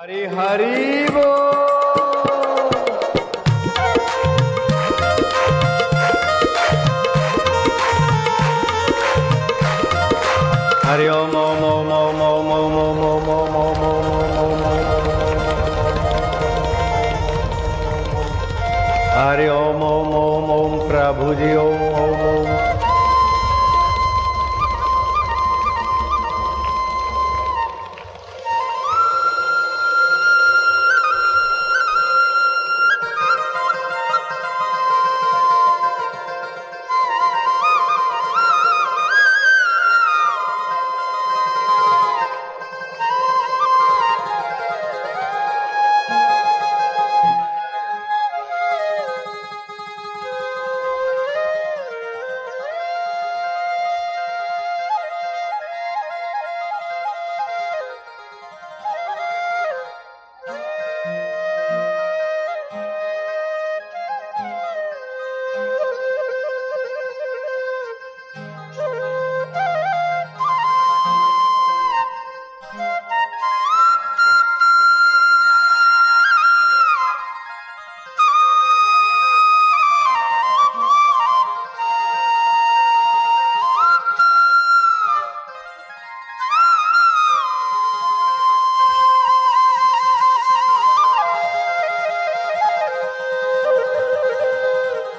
हरि हरि वो हरि ओम ओम ओम ओम ओम ओम ओम ओम ओम ओम ओम हरि ओम ओम ओम ओम प्रभु जी ओम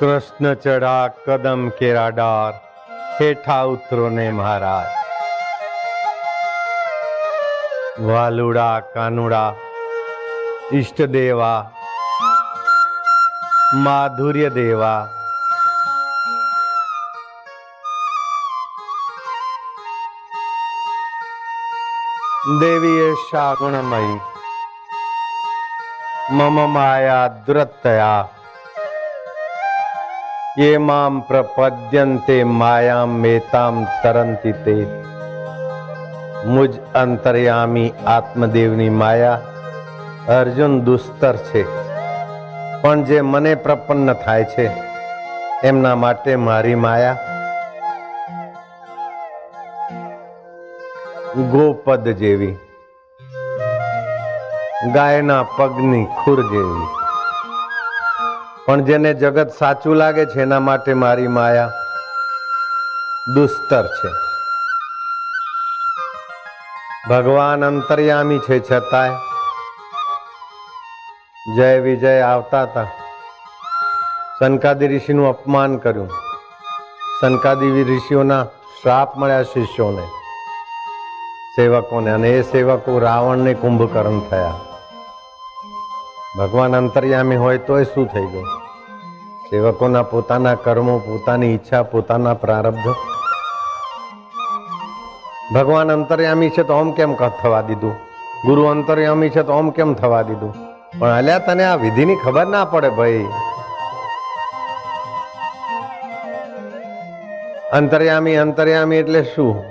કૃષ્ણ ચડા કદમ કેરા ડાર હેઠા ઉતરો ને મહારાજ વાલુડા કાનુડા ઈષ્ટ દેવા માધુર્ય દેવા દેવી એશા ગુણમયી મમ માયા દુરતયા ये मां प्रपद्यन्ते मायां मेतां तरंति ते મુજ અંતર્યામી આત્મદેવની માયા અર્જુન દુસ્તર છે પણ જે મને પ્રપન્ન થાય છે એમના માટે મારી માયા ગોપદ જેવી ગાયના પગની ખુર જેવી પણ જેને જગત સાચું લાગે છે, એના માટે મારી માયા દુસ્તર છે. ભગવાન અંતર્યામી છે છતાંય. જય વિજય આવતા હતા સનકાદી ઋષિનું અપમાન કર્યું. સનકાદી ઋષિઓના શ્રાપ મળ્યા શિષ્યોને. સેવકોને અને એ સેવકો રાવણને કુંભકર્ણ થયા. ભગવાન અંતર્યામી હોય તોય શું થઈ ગયું? સેવકોના પોતાના કર્મો, પોતાની ઈચ્છા, પોતાના પ્રારબ્ધ? ભગવાન અંતર્યામી છે તો ઓમ કેમ થવા દીધું? ગુરુ અંતર્યામી છે તો ઓમ કેમ થવા દીધું? પણ અલ્યા તને આ વિધિની ખબર ના પડે ભાઈ. અંતર્યામી અંતર્યામી એટલે શું?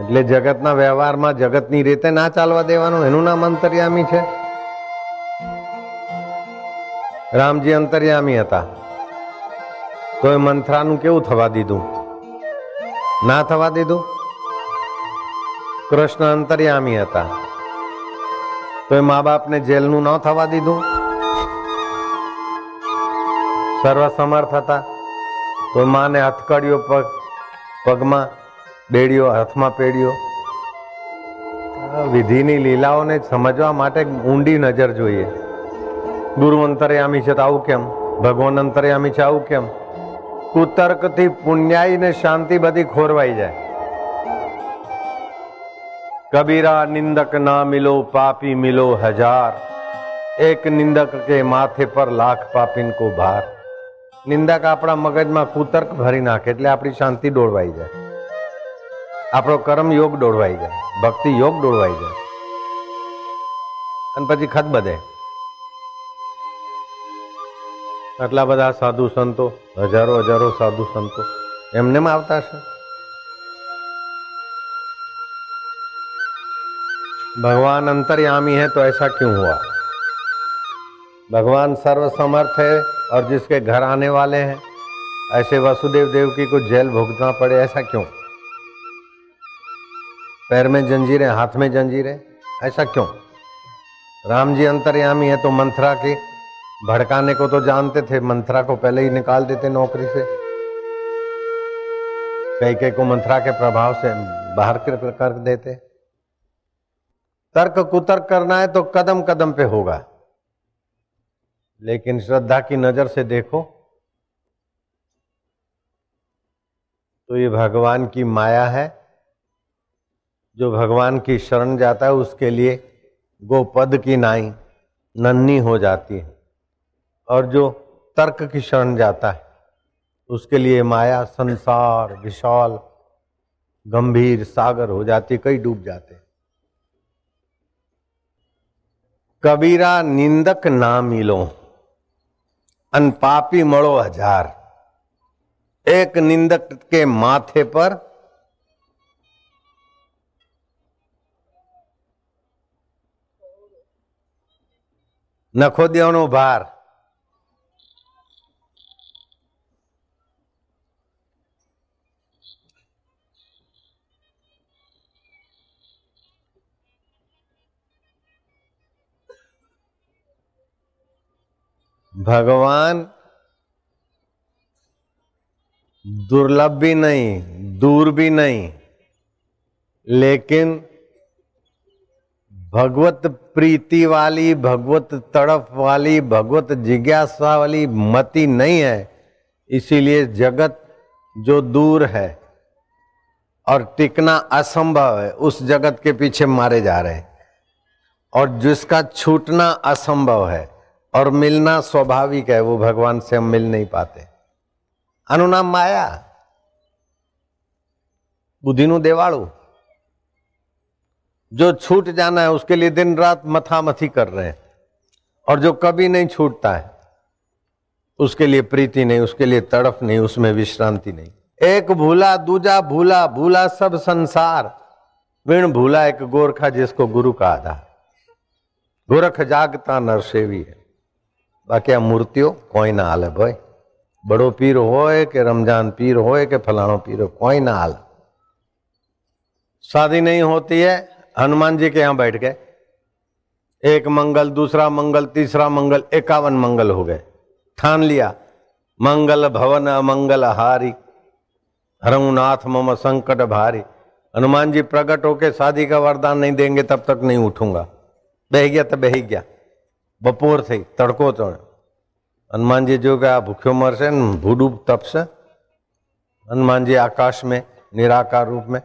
એટલે જગતના વ્યવહારમાં જગતની રીતે ના ચાલવા દેવાનું? એનું નામ અંતર્યામી છે? રામજી અંતર્યામી હતા. તો એ મંથરાનું કેવું થવા દીધું? ના થવા દીધું? કૃષ્ણ અંતર્યામી હતા. તો એ મા બાપને જેલનું ન થવા દીધું? સર્વસમર્થ હતા. તો માને હથકડીઓ પગ, પગમાં બેડીઓ હાથમાં પેડીઓ વિધિની લીલાઓને સમજવા માટે ઊંડી નજર જોઈએ. ગુરુ અંતર્યામી છે તો આવું કેમ? ભગવાન અંતર્યામી છે આવું કેમ? કુતર્કથી પુણ્યાઈ ને શાંતિ બધી ખોરવાઈ જાય. કબીરા નિંદક ના મિલો, પાપી મિલો હજાર. એક નિંદક કે માથે પર લાખ પાપીન કો ભાર. નિંદક આપણા મગજમાં કુતર્ક ભરી નાખે એટલે આપણી શાંતિ ડોળવાઈ જાય. આપણો કર્મ યોગ ડોળવાઈ જાય. ભક્તિ યોગ ડોળવાઈ જાય. અને પછી ખત બધે. આટલા બધા સાધુ સંતો હજારો હજારો સાધુ સંતો એમને આવતા છે भगवान अंतर्यामी है तो ऐसा क्यों हुआ भगवान सर्व समर्थ है और जिसके घर आने वाले हैं ऐसे वसुदेव देवकी को जेल भुगतना पड़े ऐसा क्यों पैर में जंजीरें हाथ में जंजीरें ऐसा क्यों राम जी अंतर्यामी है तो मंथरा के भड़काने को तो जानते थे मंथरा को पहले ही निकाल देते नौकरी से। कई कई को मंथरा के प्रभाव से बाहर कर, देते। तर्क कुतर्क करना है तो कदम कदम पे होगा। लेकिन श्रद्धा की नज़र से देखो तो ये भगवान की माया है। जो भगवान की शरण जाता है उसके लिए गोपद की नाई नन्ही हो जाती है। और जो तर्क की शरण जाता है, उसके लिए माया, संसार, विशाल, गंभीर सागर हो जाती कई डूब जाते कबीरा निंदक ना मिलो अनपापी मड़ो हज़ार। एक निंदक के माथे पर नखोदियों भार। भगवान दुर्लभ भी नहीं, दूर भी नहीं, लेकिन भगवत प्रीति वाली, भगवत तड़फ वाली, भगवत जिज्ञासा वाली मति नहीं है। इसीलिए जगत जो दूर है और टिकना असंभव है, उस जगत के पीछे मारे जा रहे हैं। और जिसका छूटना असंभव है और मिलना स्वाभाविक है, वो भगवान से हम मिल नहीं पाते। अनुनाम माया। बुद्धिनु देवाड़ू जो छूट जाना है, उसके लिए दिन रात मथा मथी कर रहे हैं। और जो कभी नहीं छूटता है, उसके लिए प्रीति नहीं, उसके लिए तड़फ नहीं, उसमें विश्रांति नहीं। एक भूला, दूजा भूला भूला सब संसार। विण भूला एक गोरखा जिसको गुरु का आधार गोरख जागता नरसेवी है। बाकी आ मूर्तियों कोई ना हाले भाई बड़ो पीर होए के रमज़ान पीर होए के फलाणो पीर हो कोई ना हाल शादी नहीं होती है हनुमान जी के यहाँ बैठ गए एक मंगल दूसरा मंगल तीसरा मंगल इक्यावन मंगल हो गए ठान लिया मंगल भवन अमंगल हारी हरमुनाथ मम संकट भारी हनुमान जी प्रकट होके शादी का वरदान नहीं देंगे तब तक नहीं उठूँगा बह गया तो बह गया बपोर थी तड़को तो हनुमान जी जो गया भूख्यो मरसे भूडू तप से हनुमान जी आकाश में निराकार रूप में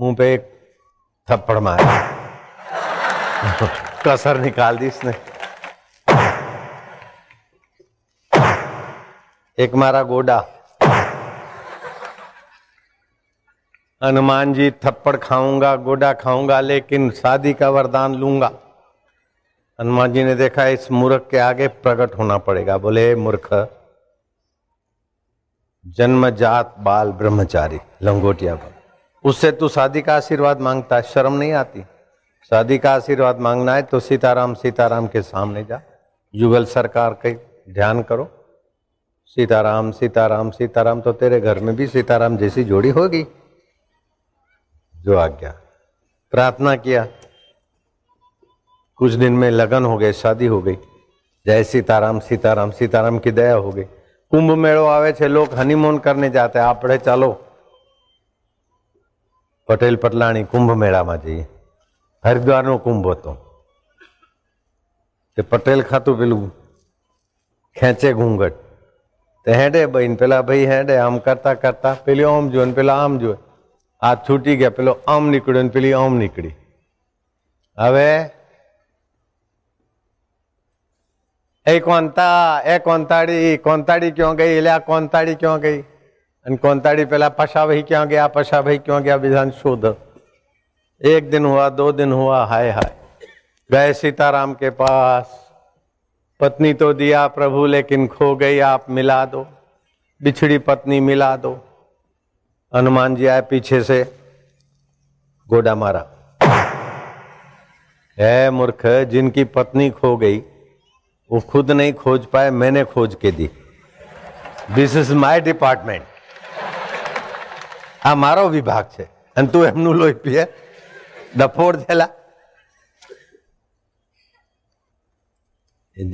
मुँह पे एक थप्पड़ मारा कसर निकाल दी इसने एक मारा गोडा हनुमान जी थप्पड़ खाऊँगा गोडा खाऊँगा लेकिन शादी का वरदान लूँगा हनुमान जी ने देखा, इस मूर्ख के आगे प्रकट होना पड़ेगा। बोले, मूर्ख जन्म जात बाल ब्रह्मचारी, लंगोटिया बन उससे तू शादी का आशीर्वाद माँगता है शर्म नहीं आती। शादी का आशीर्वाद मांगना है तो सीताराम सीताराम के सामने जा। युगल सरकार के ध्यान करो। सीताराम सीताराम सीताराम तो तेरे घर में भी सीताराम जैसी जोड़ी होगी। जो आज्ञा। प्रार्थना किया। कुछ दिन में लगन हो गए शादी हो गई जय सीताराम सीताराम सीताराम की दया हो गई कुंभ मेड़ो आवे छे लोग हनीमून करने जाते आप चलो પટેલ પટલાણી કુંભ મેળામાં જઈએ હરિદ્વારનો કુંભ હતો તે પટેલ ખાતું પેલું ખેંચે ઘૂંઘટ તે હેડે બહીન પેલા ભાઈ હેડે આમ કરતા કરતા પેલી આમ જોવે પેલા આમ જોવે હાથ છૂટી ગયા પેલો આમ નીકળ્યો ને પેલી આમ નીકળી હવે એ કોંતા એ कोंताड़ी कोंताड़ी क्यों गई એટલે આ क्यों गई? ગઈ અને पहला पशा भाई क्यों गया पशा भाई क्यों गया विधान शोध। एक दिन हुआ, दो दिन हुआ, हाय हाय। गए सीताराम के पास। पत्नी तो दिया प्रभु, लेकिन खो गई, आप मिला दो। बिछड़ी पत्नी, मिला दो। हनुमान जी आए पीछे से। गोडा मारा। है मूर्ख, जिनकी पत्नी खो गई वो खुद नहीं खोज पाए मैंने खोज के दी दिस इज माई डिपार्टमेंट આ મારો વિભાગ છે અને તું એમનું લોહી પીએ ડફોડ થયેલા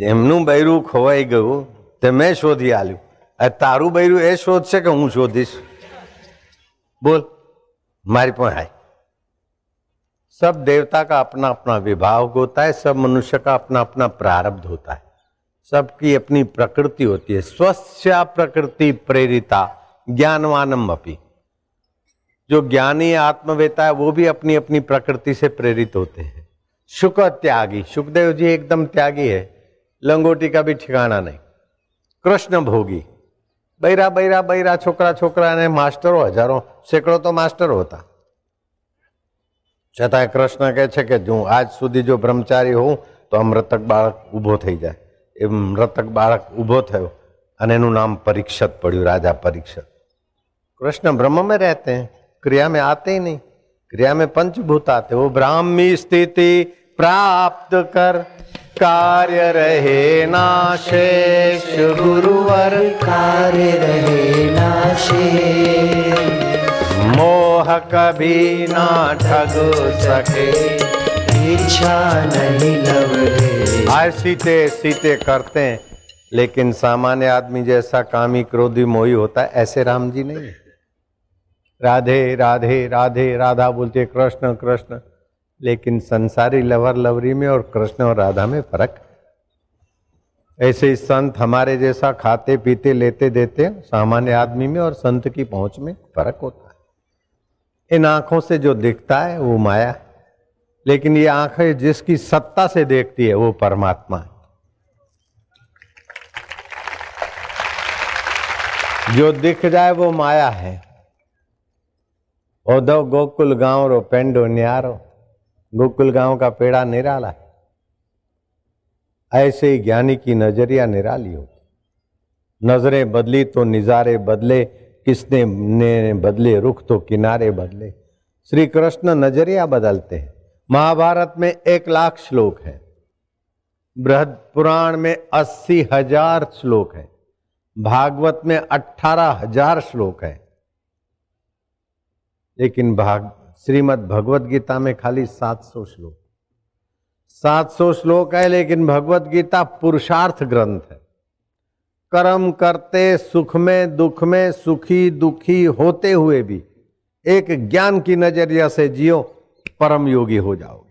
એમનું બૈરું ખોવાઈ ગયું તે મેં શોધી આલ્યું આ તારું બૈરું એ શોધશે કે હું શોધીશ बोल हमारी पर है सब देवता का अपना अपना विभाग होता है, सब मनुष्य का अपना अपना प्रारब्ध होता है। सबकी अपनी प्रकृति होती है। स्वस्थ प्रकृति प्रेरिता, ज्ञानवानम अपी। जो ज्ञानी आत्मवेता है, वो भी अपनी अपनी प्रकृति से प्रेरित होते हैं। शुक त्यागी सुखदेव जी एकदम त्यागी है। लंगोटी का भी ठिकाना नहीं। कृष्ण भोगी। बैरा बैरा बैरा, छोकरा छोकरा ने मास्टरों, हज़ारों, सैकड़ों तो मास्टर होता। છતાંય કૃષ્ણ કહે છે કે હું આજ સુધી જો બ્રહ્મચારી હોઉં તો આ મૃતક બાળક ઊભો થઈ જાય એ મૃતક બાળક ઊભો થયો અને એનું નામ પરીક્ષત પડ્યું રાજા પરીક્ષત कृष्ण ब्रह्म में रहते हैं क्रिया में आते ही नहीं क्रिया में पंचभूत आते वो ब्राह्मी स्थिति प्राप्त कर कार्य रहे ना शेष गुरुवर कार्य रहे नाशे मोह कभी ना ठग सके। इच्छा नहीं लव है आज सीते सीते करते हैं। लेकिन सामान्य आदमी जैसा कामी क्रोधी मोही होता है, ऐसे राम जी नहीं राधे राधे राधे, राधा बोलते, कृष्ण कृष्ण। लेकिन संसारी लवर लवरी में और कृष्ण और राधा में फ़र्क। ऐसे संत हमारे जैसा खाते, पीते, लेते, देते सामान्य आदमी में और संत की पहुँच में फ़र्क होता इन आँखों से जो दिखता है, वो माया है। लेकिन ये आँखें जिसकी सत्ता से देखती है, वो परमात्मा है। जो दिख जाए, वो माया है। ओधव गोकुल गाँव रो पेंडो न्यारो। गोकुल गाँव का पेड़ा निराला है। ऐसे ही ज्ञानी की नज़रिया निराली होती। नज़रें बदली तो निजारे बदले। किसने ने बदले, रुख तो किनारे बदले। श्री कृष्ण नज़रिया बदलते हैं। महाभारत में एक लाख श्लोक है। बृहद पुराण में अस्सी हज़ार श्लोक है। भागवत में अठारह हज़ार श्लोक है। लेकिन भाग, श्रीमद भगवत गीता में खाली 700 श्लोक। 700 श्लोक है, लेकिन भगवत गीता पुरुषार्थ ग्रंथ है। कर्म करते, सुख में, दुख में, सुखी, दुखी होते हुए भी एक ज्ञान की नज़रिया से जियो, परम योगी हो जाओगे।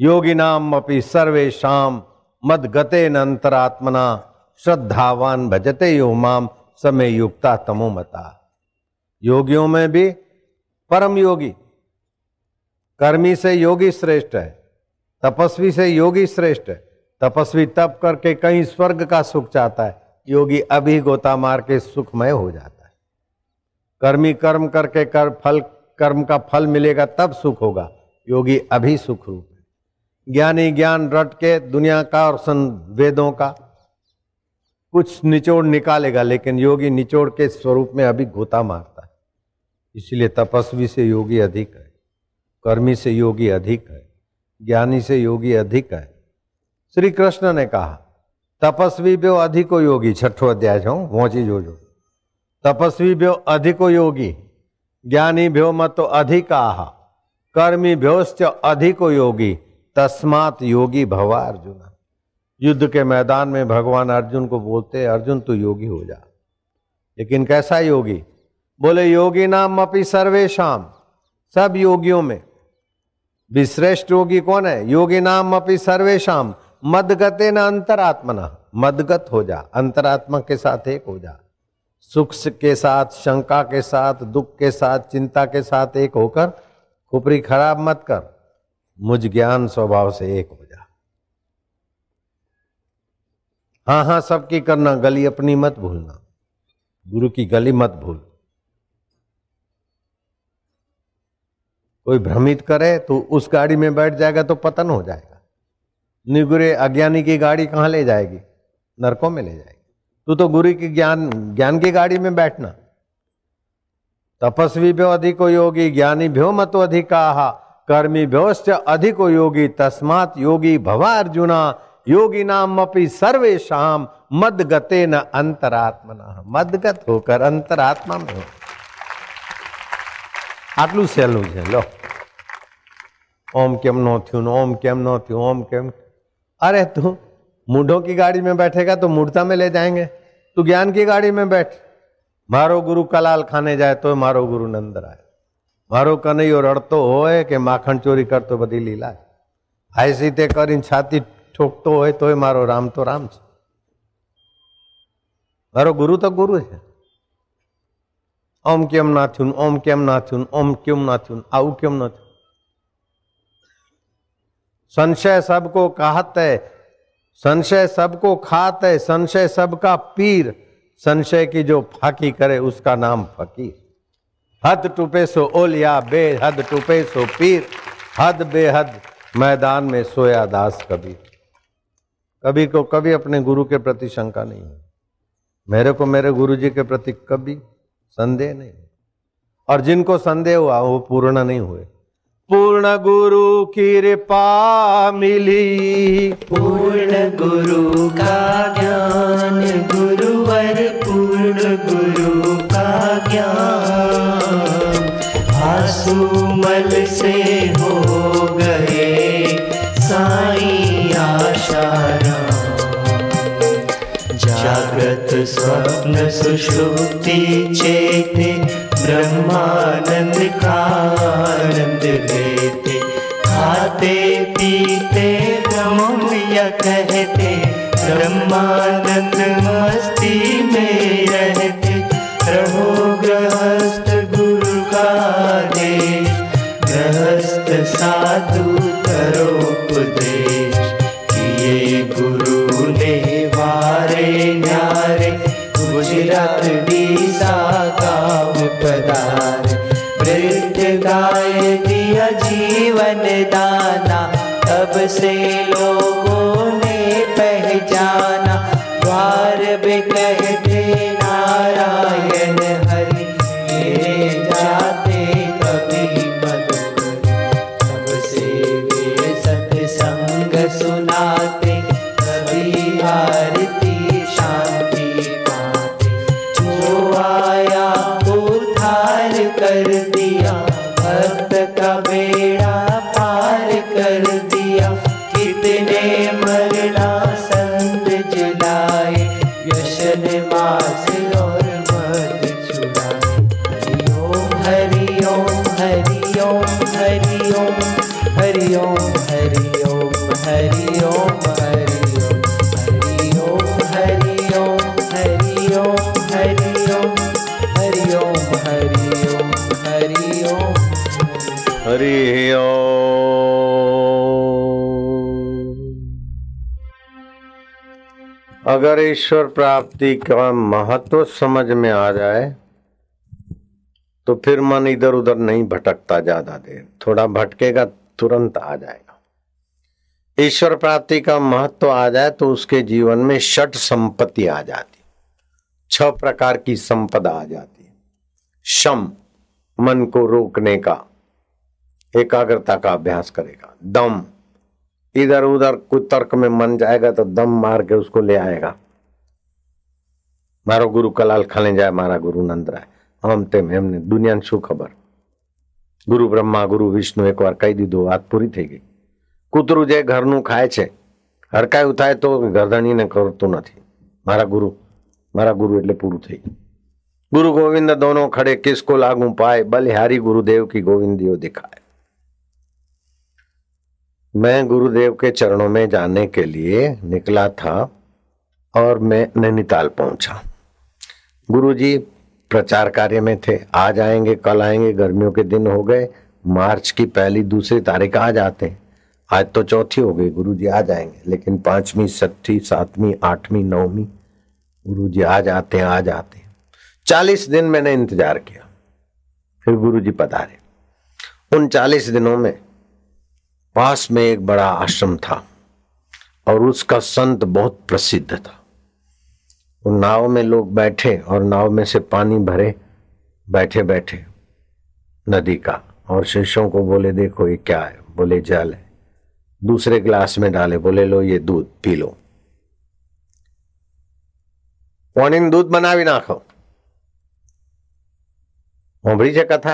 योगी नाम अपनी सर्वे शाम मद गते न अंतरात्मना श्रद्धावान भजते यो माम समय युक्ता तमो मता। योगियों में भी परम योगी, कर्मी से योगी श्रेष्ठ है, तपस्वी से योगी श्रेष्ठ है, तपस्वी तप करके कहीं स्वर्ग का सुख चाहता है योगी अभी गोता मार के सुखमय हो जाता है। कर्मी कर्म करके कर, फल, कर्म का फल मिलेगा तब सुख होगा। योगी अभी सुख रूप है। ज्ञानी ज्ञान रट के दुनिया का और सन वेदों का कुछ निचोड़ निकालेगा, लेकिन योगी निचोड़ के स्वरूप में अभी गोता मारता है। इसलिए तपस्वी से योगी अधिक है, कर्मी से योगी अधिक है, ज्ञानी से योगी अधिक है। श्री कृष्ण ने कहा तपस्वी ब्यो अधिको योगी छठो अध्याय छो पहुँची जोजो तपस्वी ब्यो अधिको योगी, ज्ञानी भ्यो मत अधिका, कर्मी भ्योश्च अधिको योगी, तस्मात योगी भवा अर्जुन। युद्ध के मैदान में भगवान अर्जुन को बोलते, अर्जुन, तू योगी हो जा। लेकिन कैसा योगी? बोले, योगी नाम अपनी सर्वेशम सब योगियों में। विश्रेष्ठ योगी कौन है? योगी नाम अपनी सर्वेशम मदगते न अंतरात्मना। मदगत हो जा, अंतरात्मा के साथ एक हो जा। सुख के साथ, शंका के साथ, दुख के साथ, चिंता के साथ एक होकर खुपरी खराब मत कर। मुझ ज्ञान स्वभाव से एक हो जा। हाँ हाँ सबकी करना, गली अपनी मत भूलना। गुरु की गली मत भूल। कोई भ्रमित करे तो उस गाड़ी में बैठ जाएगा तो पतन हो जाएगा। निगुरे अज्ञानी की गाड़ी कहाँ ले जाएगी नरकों में ले जाएगी तू तो गुरु की ज्ञान ज्ञान की गाड़ी में बैठना तपस्वी भ्यो अधिको योगी ज्ञानी भ्यो मतो अधिका कर्मी भ्योश्च अधिको योगी तस्मात योगी भवा अर्जुना योगी नाम अपनी सर्वेशम मद गते न अंतरात्मना मदगत होकर अंतरात्मा में हो આટલું સહેલું છે લો ઓમ કેમ નો થયું ને ઓમ કેમ નો થયું ઓમ કેમ અરે તું मूढ़ों की गाड़ी में बैठेगा तो मूर्ता में ले जाएंगे तू ज्ञान की गाड़ी में बैठ मारो गुरु कलाल खाने जाए तो मारो गुरु नंद आए મારો કનૈયો રડતો હોય કે માખણ ચોરી કરતો બધી લીલા આઈ સીતે કરીને છાતી ઠોકતો હોય તોય મારો રામ તો રામ છે મારો ગુરુ તો ગુરુ છે ઓમ કેમ ના થયું ઓમ કેમ ના થયું ઓમ કેમ ના થયું આવું કેમ ન થયું संशय सबको कहत है, संशय सबको खात है, संशय सबका पीर। संशय की जो फाकी करे, उसका नाम फकीर। हद टूपे सो ओलिया, बेहद टूपे सो पीर। हद बेहद मैदान में सोया दास कबीर। कभी को कभी अपने गुरु के प्रति शंका नहीं है। मेरे को मेरे गुरु जी के प्रति कभी संदेह नहीं और जिनको संदेह हुआ, वो पूर्ण नहीं हुए। पूर्ण गुरु कृपा मिली। पूर्ण गुरु का ज्ञान, गुरुवर पूर्ण गुरु का ज्ञान। आसुमल से हो गए साई आशाराम जागृत स्वप्न सुषुप्ति चेते ब्रह्मानंद का आनंद लेते, खाते, पीते ब्रह्म कहते, ब्रह्मानंद मस्ती में रहते रहो गृहस्थ गुरु का देश गृहस्थ साधु करो उपदेश किए गुरु ने वारे न्यारे, गुजरात डीसा जीवन दाना तब से लोगों ने पहचाना द्वार कहते अगर ईश्वर प्राप्ति का महत्व समझ में आ जाए तो फिर मन इधर उधर नहीं भटकता ज़्यादा देर। थोड़ा भटकेगा, तुरंत आ जाएगा। ईश्वर प्राप्ति का महत्व आ जाए तो उसके जीवन में षट संपत्ति आ जाती। छह प्रकार की संपदा आ जाती। शम, मन को रोकने का, एकाग्रता का अभ्यास करेगा। दम इधर उधर कुछ तर्क में मन जाएगा तो दम मार के उसको ले आएगा મારો ગુરુ કલાલ ખાને જાય મારા ગુરુ નંદરાય આમ તેમ એમને દુનિયાને શું ખબર ગુરુ બ્રહ્મા ગુરુ વિષ્ણુ એકવાર કહી દીધું વાત પૂરી થઈ ગઈ કૂતરું જે ઘરનું ખાય છે હરકાયું થાય તો ગરદણીને કરતું નથી મારા ગુરુ મારા ગુરુ એટલે પૂરું થઈ ગયું गुरु गोविंद दोनों खड़े किसको लागू पाए बलिहारी गुरुदेव की गोविंदियो दिखाए मैं गुरुदेव के चरणों में जाने के लिए निकला था और मैं नैनीताल पहुँचा। गुरुजी प्रचार कार्य में थे। आज आएँगे, कल आएँगे, गर्मियों के दिन हो गए, मार्च की पहली, दूसरी तारीख आ जाते हैं। आज तो चौथी हो गई गुरु जी आ जाएँगे लेकिन पांचवी, छठी, सातवीं, आठवीं, नौवीं गुरु जी आ जाते हैं आ जाते हैं। चालीस दिन मैंने इंतज़ार किया, फिर गुरुजी पधारे। उन चालीस दिनों में पास में एक बड़ा आश्रम था और उसका संत बहुत प्रसिद्ध था उन नाव में लोग बैठे और नाव में से पानी भरे बैठे बैठे नदी का और शिष्यों को बोले देखो ये क्या है बोले जल है दूसरे गिलास में डाले बोले लो ये दूध पी लो પાણીનું दूध बनावी नाखो होबड़ी છે कथा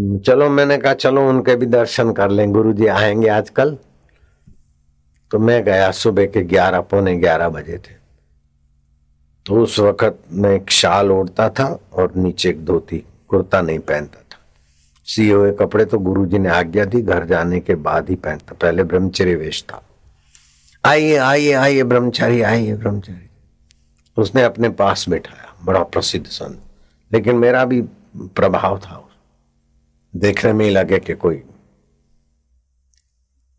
चलो मैंने कहा, चलो उनके भी दर्शन कर लें। गुरु जी आएँगे आजकल। तो मैं गया सुबह के ग्यारह, पौने ग्यारह बजे थे। तो उस वक्त मैं एक शाल ओढ़ता था और नीचे एक धोती, कुर्ता नहीं पहनता था। सिए हुए कपड़े तो गुरु जी ने आज्ञा दी, घर जाने के बाद ही पहनता। पहले ब्रह्मचर्य वेश था। आइए आइए आइए ब्रह्मचारी आइए ब्रह्मचारी। उसने अपने पास बैठाया, बड़ा प्रसिद्ध संत। लेकिन मेरा भी प्रभाव था देखने में ही लगे कि कोई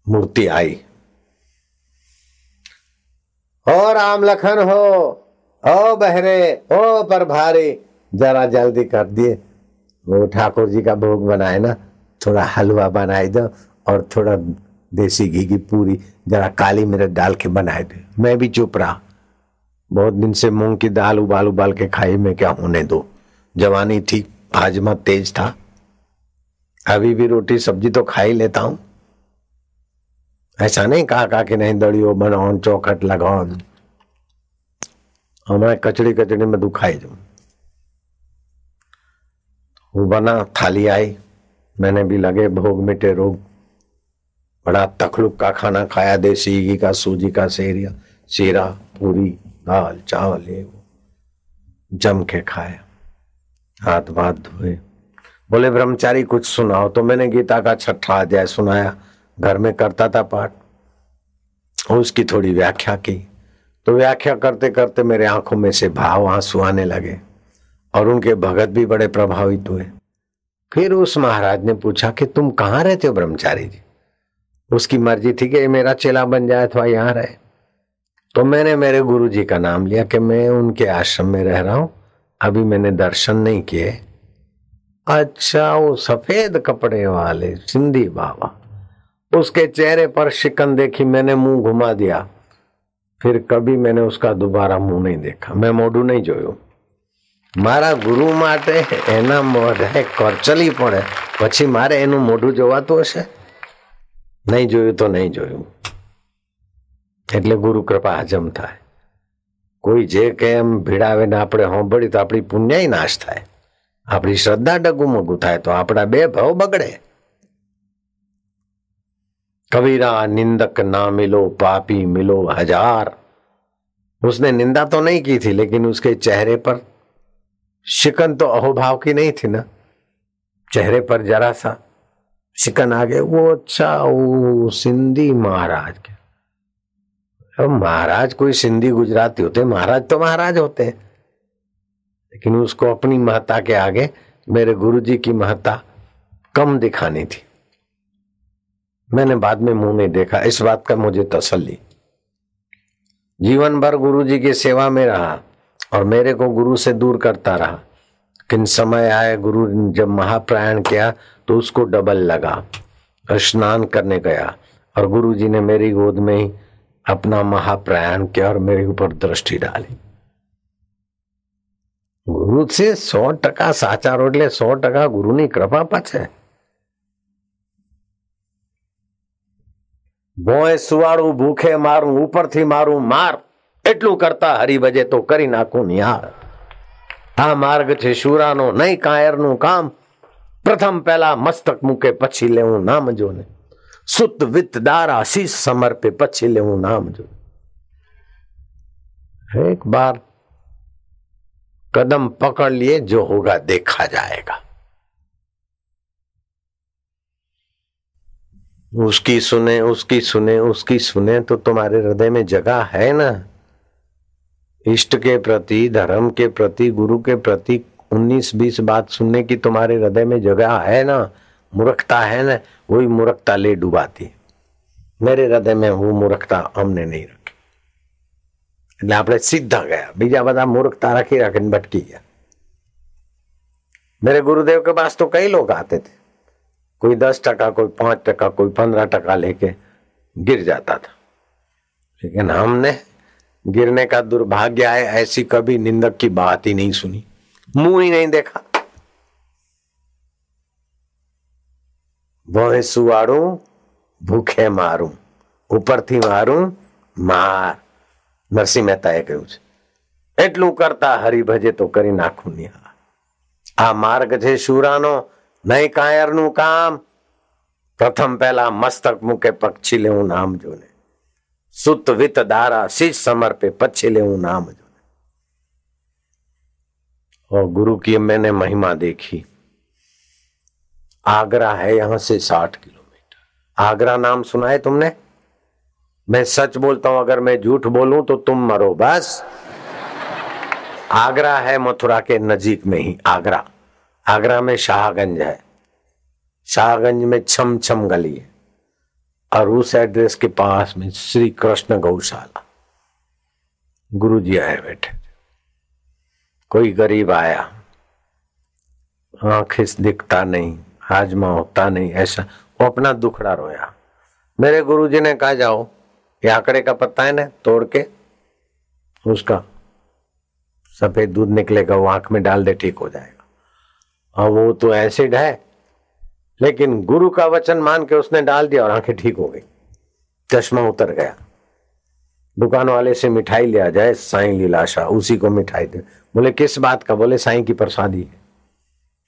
मूर्ति आई। ओ राम लखन हो, ओ बहरे, ओ पर भारी जरा जल्दी कर दिए। वो ठाकुर जी का भोग बनाए ना, थोड़ा हलवा बनाए दो, और थोड़ा देसी घी की पूरी, जरा काली मिर्च डाल के बनाए दे। मैं भी चुप रहा। बहुत दिन से मूंग की दाल उबाल उबाल के खाई मैं क्या होने दो? जवानी थी हाजमा तेज था। अभी भी रोटी सब्ज़ी तो खा ही लेता हूँ। ऐसा नहीं कहा कहा कि नहीं, दड़ियो बनाओ चौखट लगाओ हमारे कचड़ी कचड़ी में दुखाई जो वो बना, थाली आई। मैंने भी लगे भोग मिटे रोग। बड़ा तखलुक का खाना खाया, देसी घी का, सूजी का, सेरिया, सीरा, पूरी, दाल, चावल, ये वो। जम के खाया। हाथ बात धोए। बोले, ब्रह्मचारी, कुछ सुनाओ। तो मैंने गीता का छठा अध्याय सुनाया। घर में करता था पाठ। उसकी थोड़ी व्याख्या की। तो व्याख्या करते करते मेरे आँखों में से भाव आँसू आने लगे और उनके भगत भी बड़े प्रभावित हुए। फिर उस महाराज ने पूछा कि तुम कहाँ रहते हो ब्रह्मचारी जी? उसकी मर्ज़ी थी कि मेरा चेला बन जाए अथवा यहाँ रहे। तो मैंने मेरे गुरु जी का नाम लिया कि मैं उनके आश्रम में रह रहा हूँ। अभी मैंने दर्शन नहीं किए। अच्छा वो सफेद कपड़े वाले सिंधी बाबा उसके चेहरे पर शिकन देखी मैंने मुंह घुमा दिया फिर कभी मैंने उसका दोबारा मुंह नहीं देखा मैं मोडू नहीं જોયું મારા ગુરુ માટે એના મોઢે કરચલી પડે પછી મારે એનું મોઢું જોવાતું હશે નહીં જોયું તો નહીં જોયું એટલે ગુરુ કૃપા હજમ થાય કોઈ જે કે એમ ભીડાવે ને આપણે સાંભળી તો આપણી પુણ્ય નાશ થાય આપણી શ્રદ્ધા ડગુમગુ થાય તો આપણા બે ભાવ બગડે कबीरा निंदक ना मिलो पापी मिलो हजार उसने निंदा तो नहीं की थी लेकिन उसके चेहरे पर शिकन तो अहोभाव की नहीं थी ना चेहरे पर जरा सा शिकन आ गए वो अच्छा वो सिंधी महाराज के अब महाराज कोई सिंधी गुजराती होते महाराज तो महाराज होते हैं लेकिन उसको अपनी महत्ता के आगे मेरे गुरुजी की महत्ता कम दिखानी थी। मैंने बाद में मुँह नहीं देखा। इस बात का मुझे तसल्ली। जीवन भर गुरु जी की सेवा में रहा और मेरे को गुरु से दूर करता रहा। किन समय आए गुरु जब महाप्रयाण किया तो उसको डबल लगा, स्नान करने गया और गुरु जी ने मेरी गोद में ही अपना महाप्रयाण किया और मेरे ऊपर दृष्टि डाली। ગુરુ છે સો ટકા સાચા એટલે સો ટકા ગુરુની કૃપા પાછે ભોય સુવાળું ભૂખે મારું ઉપરથી મારું માર એટલું કરતા હરિભજે તો કરી નાખું નિહાર આ માર્ગ છે શુરાનો નહીં કાયરનું કામ પ્રથમ પહેલા મસ્તક મૂકે પછી લેવું નામ જોને સુત વિત દારા શીશ સમર્પે પછી લેવું નામ જો એક બાર कदम पकड़ लिए जो होगा देखा जाएगा। उसकी सुने उसकी सुने उसकी सुने तो तुम्हारे हृदय में जगह है ना। इष्ट के प्रति, धर्म के प्रति, गुरु के प्रति उन्नीस बीस बात सुनने की तुम्हारे हृदय में जगह है ना, मूर्खता है ना, वही मूर्खता ले डुबाती। मेरे हृदय में वो मूर्खता, हमने नहीं रखी। એટલે આપણે સીધા ગયા બીજા બધા મૂર્ખતા રાખી રાખીને ભટકી ગયા मेरे गुरुदेव के पास तो कई लोग आते थे कोई दस टका कोई पांच टका कोई पंद्रह टका लेके गिर जाता था लेकिन हमने गिरने का दुर्भाग्य आए ऐसी कभी निंदक की बात ही नहीं सुनी मुंह ही नहीं देखा ભોય સુવાડું ભૂખે મારું ઉપરથી મારું માર નરસિંહ મહેતાએ કહ્યું છે એટલું કરતા હરિભજે તો કરી નાખું નિહાર આ માર્ગ છે શુરાનો નહીં કાયરનું કામ પ્રથમ પહેલા મસ્તક મૂકે પક્ષી લેવું નામ જોને सुत वित दारा शीश समर पे पछे ले नाम जो और गुरु की मैंने महिमा देखी आगरा है यहां से साठ किलोमीटर आगरा नाम सुना है तुमने मैं सच बोलता हूँ, अगर मैं झूठ बोलूँ तो तुम मरो, बस। आगरा है मथुरा के नजीक में ही, आगरा। आगरा में शाहगंज है। शाहगंज में छम छम गली है। और उस एड्रेस के पास में श्री कृष्ण गौशाला। गुरु जी आए बैठे कोई गरीब आया। आँखें दिखता नहीं, हाजमा होता नहीं, ऐसा। वो अपना दुखड़ा रोया। मेरे गुरु जी ने कहा, जाओ। आंकड़े का पत्ता है ना, तोड़ के, उसका सफ़ेद दूध निकलेगा, वो आँख में डाल दे, ठीक हो जाएगा। और वो तो एसिड है, लेकिन गुरु का वचन मान के उसने डाल दिया और आँखें ठीक हो गई। चश्मा उतर गया। दुकान वाले से मिठाई लिया जाए, साईं लीलाशा उसी को मिठाई दे। बोले, किस बात का? बोले, साईं की प्रसादी है।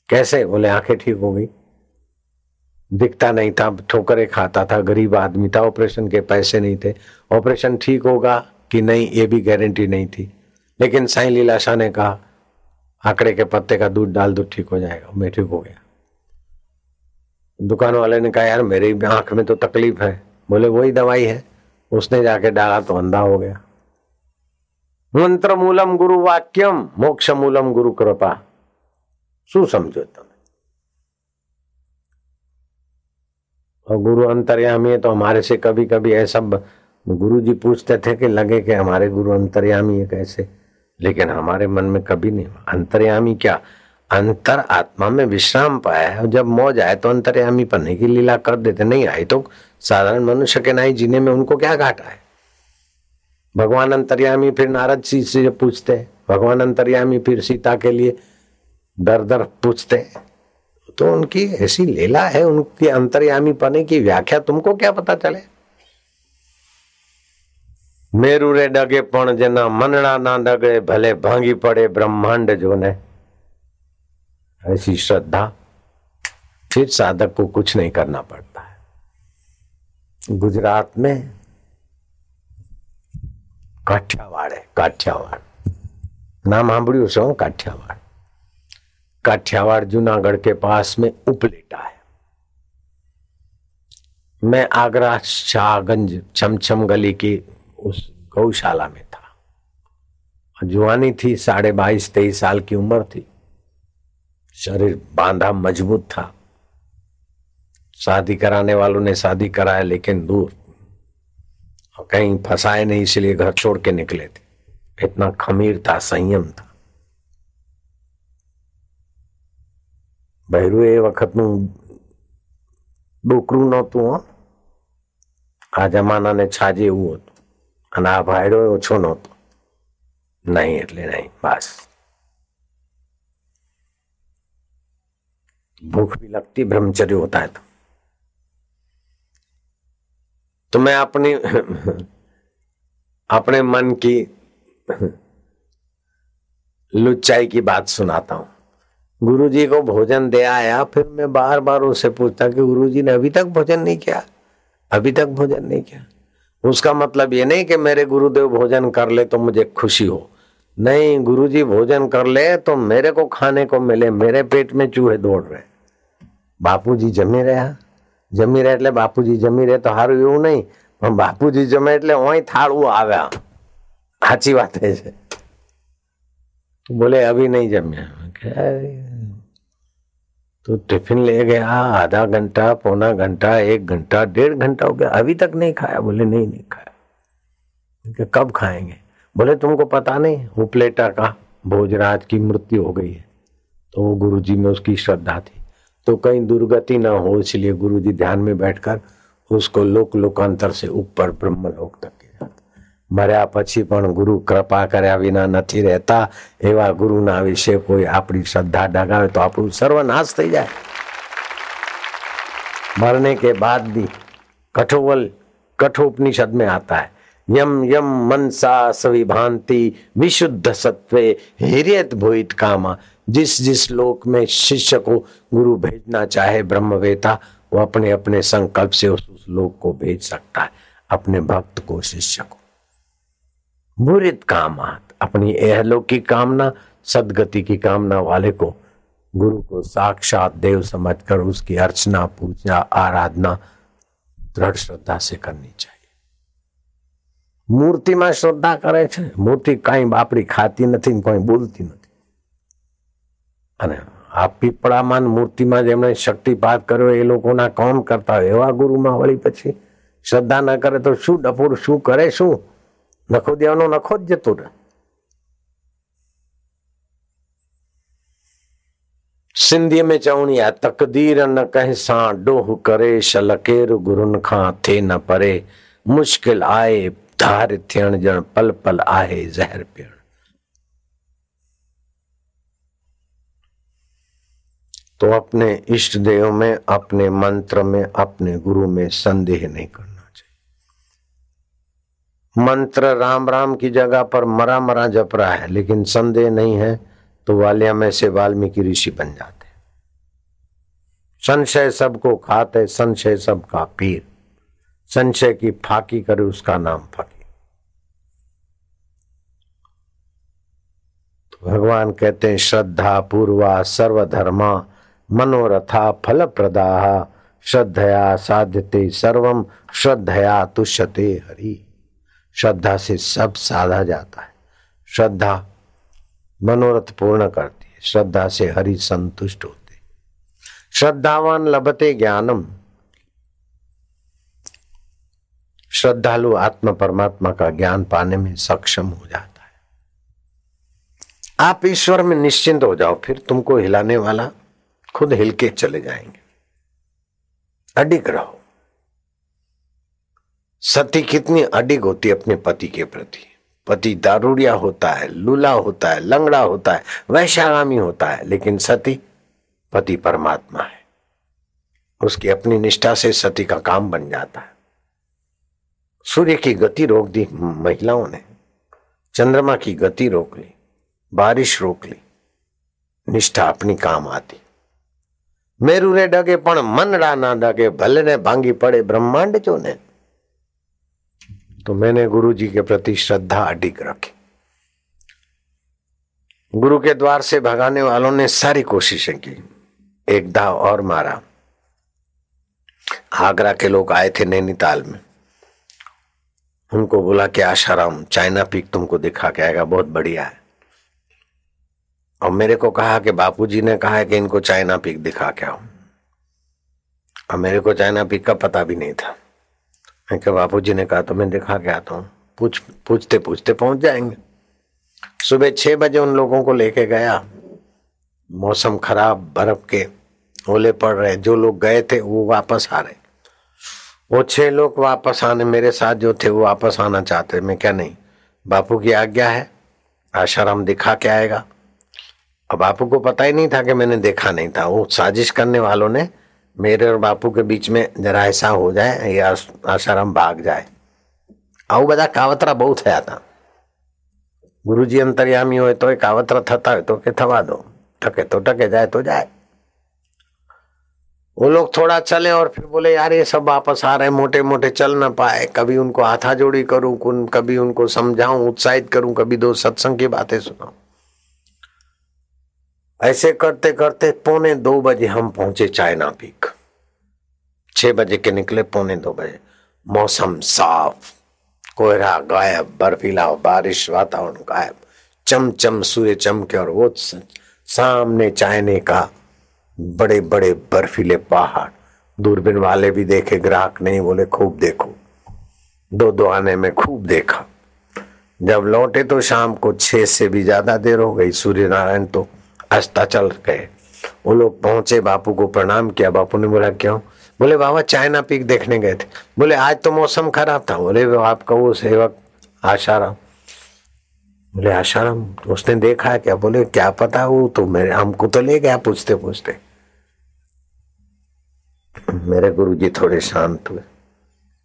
कैसे? बोले, आँखें ठीक हो गई। दिखता नहीं था, ठोकरे खाता था, गरीब आदमी था, ऑपरेशन के पैसे नहीं थे। ऑपरेशन ठीक होगा कि नहीं, ये भी गारंटी नहीं थी। लेकिन साईं लीलाशाह ने कहा, आंकड़े के पत्ते का दूध डाल दो, ठीक हो जाएगा, मैं ठीक हो गया। दुकान वाले ने कहा, यार, मेरी आँख में तो तकलीफ़ है। बोले, वही दवाई है। उसने जाके डाला तो अंधा हो गया। मंत्र मूलम गुरु वाक्यम मोक्ष मूलम गुरु कृपा। शू समझो तुम। और गुरु अंतर्यामी है तो हमारे से कभी कभी ऐसा गुरु जी पूछते थे कि लगे कि हमारे गुरु अंतर्यामी है कैसे? लेकिन हमारे मन में कभी नहीं अंतर्यामी क्या? अंतर आत्मा में विश्राम पाया है जब मौज आए तो अंतर्यामी पन्ने की लीला कर देते। नहीं आए तो साधारण मनुष्य के नाई जीने में उनको क्या घाटा है भगवान अंतर्यामी फिर नारद जी से पूछते हैं। भगवान अंतर्यामी फिर सीता के लिए दर दर पूछते तो उनकी ऐसी लीला है उनकी अंतर्यामी पने की व्याख्या तुमको क्या पता चले मेरू रे डगे पण जना मनड़ा ना डगे भले भांगी पड़े ब्रह्मांड जो ने ऐसी श्रद्धा फिर साधक को कुछ नहीं करना पड़ता है गुजरात में काठियावाड़ है काठियावाड़ नाम સાંભળ્યું છો કાઠિયાવાડ काठियावाड़ जूनागढ़ के पास में उपलेटा है। मैं आगरा, शाहगंज छमछम गली की उस गौशाला में था। जुआनी थी, साढ़े बाईस, तेईस साल की उम्र थी। शरीर बांधा मज़बूत था। शादी कराने वालों ने शादी कराया, लेकिन दूर। कहीं फंसाए नहीं, इसलिए घर छोड़ के निकले थे। इतना खमीर था, संयम था। બહેરું એ વખતનું ડોકરું નહોતું હો આ જમાનાને છાજે એવું હતું અને આ ભાઈડો ઓછો નહોતો નહીં એટલે નહીં બસ भूख भी लगती ब्रह्मचर्य होता है तो तो मैं अपनी अपने मन की लुच्चाई की बात सुनाता हूं गुरु जी को भोजन दे आया फिर मैं बार बार उससे पूछता कि गुरु जी ने अभी तक भोजन नहीं किया अभी तक भोजन नहीं किया उसका मतलब ये नहीं कि मेरे गुरुदेव भोजन कर ले तो मुझे खुशी हो नहीं गुरुजी भोजन कर ले तो मेरे को खाने को मिले मेरे पेट में चूहे दौड़ रहे બાપુજી જમી રહ્યા જમી રહ્યા એટલે બાપુજી જમી રહે તો સારું એવું નહીં પણ બાપુજી જમે એટલે ઓય થાળું આવ્યા સાચી વાત એ છે બોલે अभी नहीं जम्या तो टिफ़िन ले गया, आधा घंटा, पौना घंटा, एक घंटा, डेढ़ घंटा हो गया। अभी तक नहीं खाया। बोले, नहीं नहीं खाया। कब खाएँगे? बोले, तुमको पता नहीं उपलेटा का भोजराज की मृत्यु हो गई है। तो वो गुरु जी में उसकी श्रद्धा थी। तो कहीं दुर्गति ना हो, इसलिए गुरु जी ध्यान में बैठकर उसको लोक लोकांतर से ऊपर ब्रह्म लोक तक મર્યા પછી પણ ગુરુ કૃપા કર્યા વિના નથી રહેતા એવા ગુરુના વિશે કોઈ આપણી શ્રદ્ધા ડગાવે તો આપણું સર્વનાશ થઈ જાય मरने के बाद भी कठोवल कठोपनिषद में आता है यम यम मनसा सविभांति विशुद्ध सत्वे हिरियत भूत कामा जिस जिस लोक में शिष्य को गुरु भेजना चाहे ब्रह्मवेता वो अपने अपने संकल्प से उस, उस लोक को भेज सकता है अपने भक्त को शिष्य को बुरित कामात अपनी एहलोक की कामना सदगति की कामना वाले को गुरु को साक्षात देव समझकर उसकी अर्चना पूजा आराधना दृढ़ श्रद्धा से करनी चाहिए મૂર્તિમાં શ્રદ્ધા કરે છે મૂર્તિ કઈ બાપડી ખાતી નથી કોઈ બોલતી નથી અને આ પીપળામાં મૂર્તિમાં જેમણે શક્તિપાત કર્યો એ લોકોના કોમ કરતા હોય એવા ગુરુમાં વળી પછી શ્રદ્ધા ન કરે તો શું ડપોર શું કરે શું નખો દેવાનો નખો જ જતો રહે सिंधीअ में चवणी आहे तकदीर न कंहिं सां डोह करे शलकेर गुरुनि खां थिए न परे मुश्किल आए धार थियण ॼण पल पल आहे ज़हर पियण तो अपने इष्ट देव में अपने मंत्र में अपने गुरु में संदेह नहीं करना चाहिए मंत्र राम राम की जगह पर मरा मरा जप रहा है, लेकिन संदेह नहीं है तो वालिया में से वाल्मीकि ऋषि बन जाते संशय सबको खाते संशय सबका पीर। संशय की फाकी करे उसका नाम फकीर। तो भगवान कहते हैं, श्रद्धा पूर्वा सर्वधर्मा, मनोरथा फल प्रदा श्रद्धया साध्यते सर्वम श्रद्धया तुष्यते हरि। श्रद्धा से सब साधा जाता है। श्रद्धा मनोरथ पूर्ण करती है। श्रद्धा से हरि संतुष्ट होते श्रद्धावान लभते ज्ञानम। श्रद्धालु आत्मा परमात्मा का ज्ञान पाने में सक्षम हो जाता है। आप ईश्वर में निश्चिंत हो जाओ, फिर तुमको हिलाने वाला खुद हिल के चले जाएँगे। अडिग रहो। सती कितनी अडिग होती है अपने पति के प्रति। पति दारूडिया होता है, लूला होता है, लंगड़ा होता है, वैश्यागामी होता है, लेकिन सती पति परमात्मा है। उसकी अपनी निष्ठा से सती का काम बन जाता है। सूर्य की गति रोक दी, महिलाओं ने। चंद्रमा की गति रोक ली, बारिश रोक ली, निष्ठा अपनी काम आती। मेरू रे डगे, पण मनड़ा ना डगे, भले ने भांगी पड़े ब्रह्मांड जो ने। तो मैंने गुरु जी के प्रति श्रद्धा अडिग रखी। गुरु के द्वार से भगाने वालों ने सारी कोशिशें की। एक दाव और मारा। आगरा के लोग आए थे नैनीताल में। उनको बोला कि आशाराम, चाइना पीक तुमको दिखा के आएगा, बहुत बढ़िया है। और मेरे को कहा कि बापूजी ने कहा है कि इनको चाइना पीक दिखा के आओ। और मेरे को चाइना पीक का पता भी नहीं था। क्या बापू जी ने कहा तो मैं दिखा के आता हूँ। पूछ, पूछते पूछते पहुँच जाएँगे। सुबह छह बजे उन लोगों को लेके गया। मौसम खराब, बर्फ़ के ओले पड़ रहे। जो लोग गए थे, वो वापस आ रहे। वो छह लोग वापस आने, मेरे साथ जो थे, वो वापस आना चाहते। मैं क्या नहीं? बापू की आज्ञा है। आशाराम दिखा के आएगा। अब बापू को पता ही नहीं था कि मैंने देखा नहीं था। वो साजिश करने वालों ने मेरे और बापू के बीच में जरा ऐसा हो जाए या आशाराम भाग जाए આવું બધા કાવતરા બહુ થયા હતા ગુરુજી અંતર્યામી હોય તો કાવતરા થતા હોય તો કે થવા દો ટકે તો ટકે જાય તો जाए वो लोग थोड़ा चले और फिर बोले यार ये सब वापस आ रहे मोटे मोटे चल ना पाए कभी उनको हाथा जोड़ी करूं कभी उनको समझाऊं उत्साहित करूं कभी दो सत्संग की बातें सुनाऊं ऐसे करते करते पौने दो बजे हम पहुँचे चाइना पीक। छह बजे के निकले पौने दो बजे। मौसम साफ़, कोहरा, गायब बर्फीला बारिश, वातावरण गायब। चम चम सूर्य चमके और वो सामने चाइने का बड़े बड़े बर्फीले पहाड़। दूरबीन वाले भी देखे, ग्राहक नहीं, बोले, खूब देखो। दो दो आने में खूब देखा। जब लौटे तो शाम को छह से भी ज़्यादा देर हो गई। सूर्य नारायण तो अस्ताचल गए वो लोग पहुँचे, बापू को प्रणाम किया। बापू ने बोला, क्यों? बोले, बाबा, चाइना पीक देखने गए थे। बोले, आज तो मौसम खराब था। बोले, आपका वो सेवक आशाराम। बोले, आशाराम, उसने देखा क्या? बोले, क्या पता वो तो मेरे, हमको तो ले गया पूछते पूछते। मेरे गुरु जी थोड़े शांत हुए,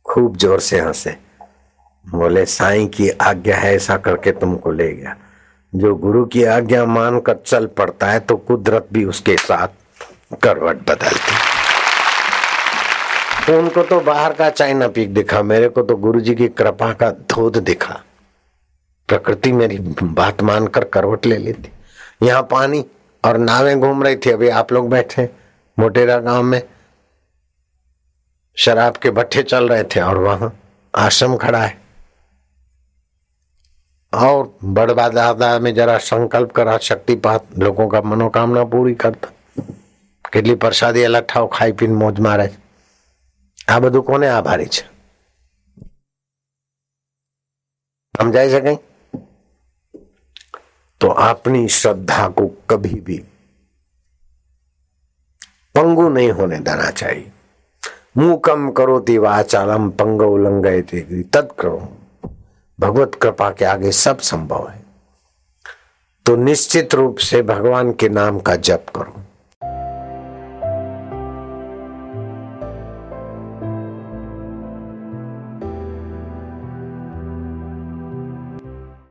खूब ज़ोर से हंसे। बोले, साईं की आज्ञा है, ऐसा करके तुमको ले गया। जो गुरु की आज्ञा मानकर चल पड़ता है तो कुदरत भी उसके साथ करवट बदलती तो उनको तो बाहर का चाइना पीक दिखा, मेरे को तो गुरु जी की कृपा का धोध दिखा। प्रकृति मेरी बात मानकर करवट ले लेती। यहाँ पानी और नावें घूम रही थी, अभी आप लोग बैठे मोटेरा गाँव में। शराब के भट्ठे चल रहे थे और वहाँ आश्रम खड़ा है। और बड़बा दादा में जरा संकल्प करा शक्तिपात लोगों का मनोकामना पूरी करता કેટલી પ્રસાદી અલઠાઓ ખાઈ પીને મોજ મારે આ બધું કોને આભારી છે સમજાય છે કઈ तो अपनी श्रद्धा को कभी भी पंगु नहीं होने देना चाहिए मूकम करोति वाचालम पंग उल्लंघे तद करो भगवत कृपा के आगे सब संभव है। तो निश्चित रूप से भगवान के नाम का जप करो।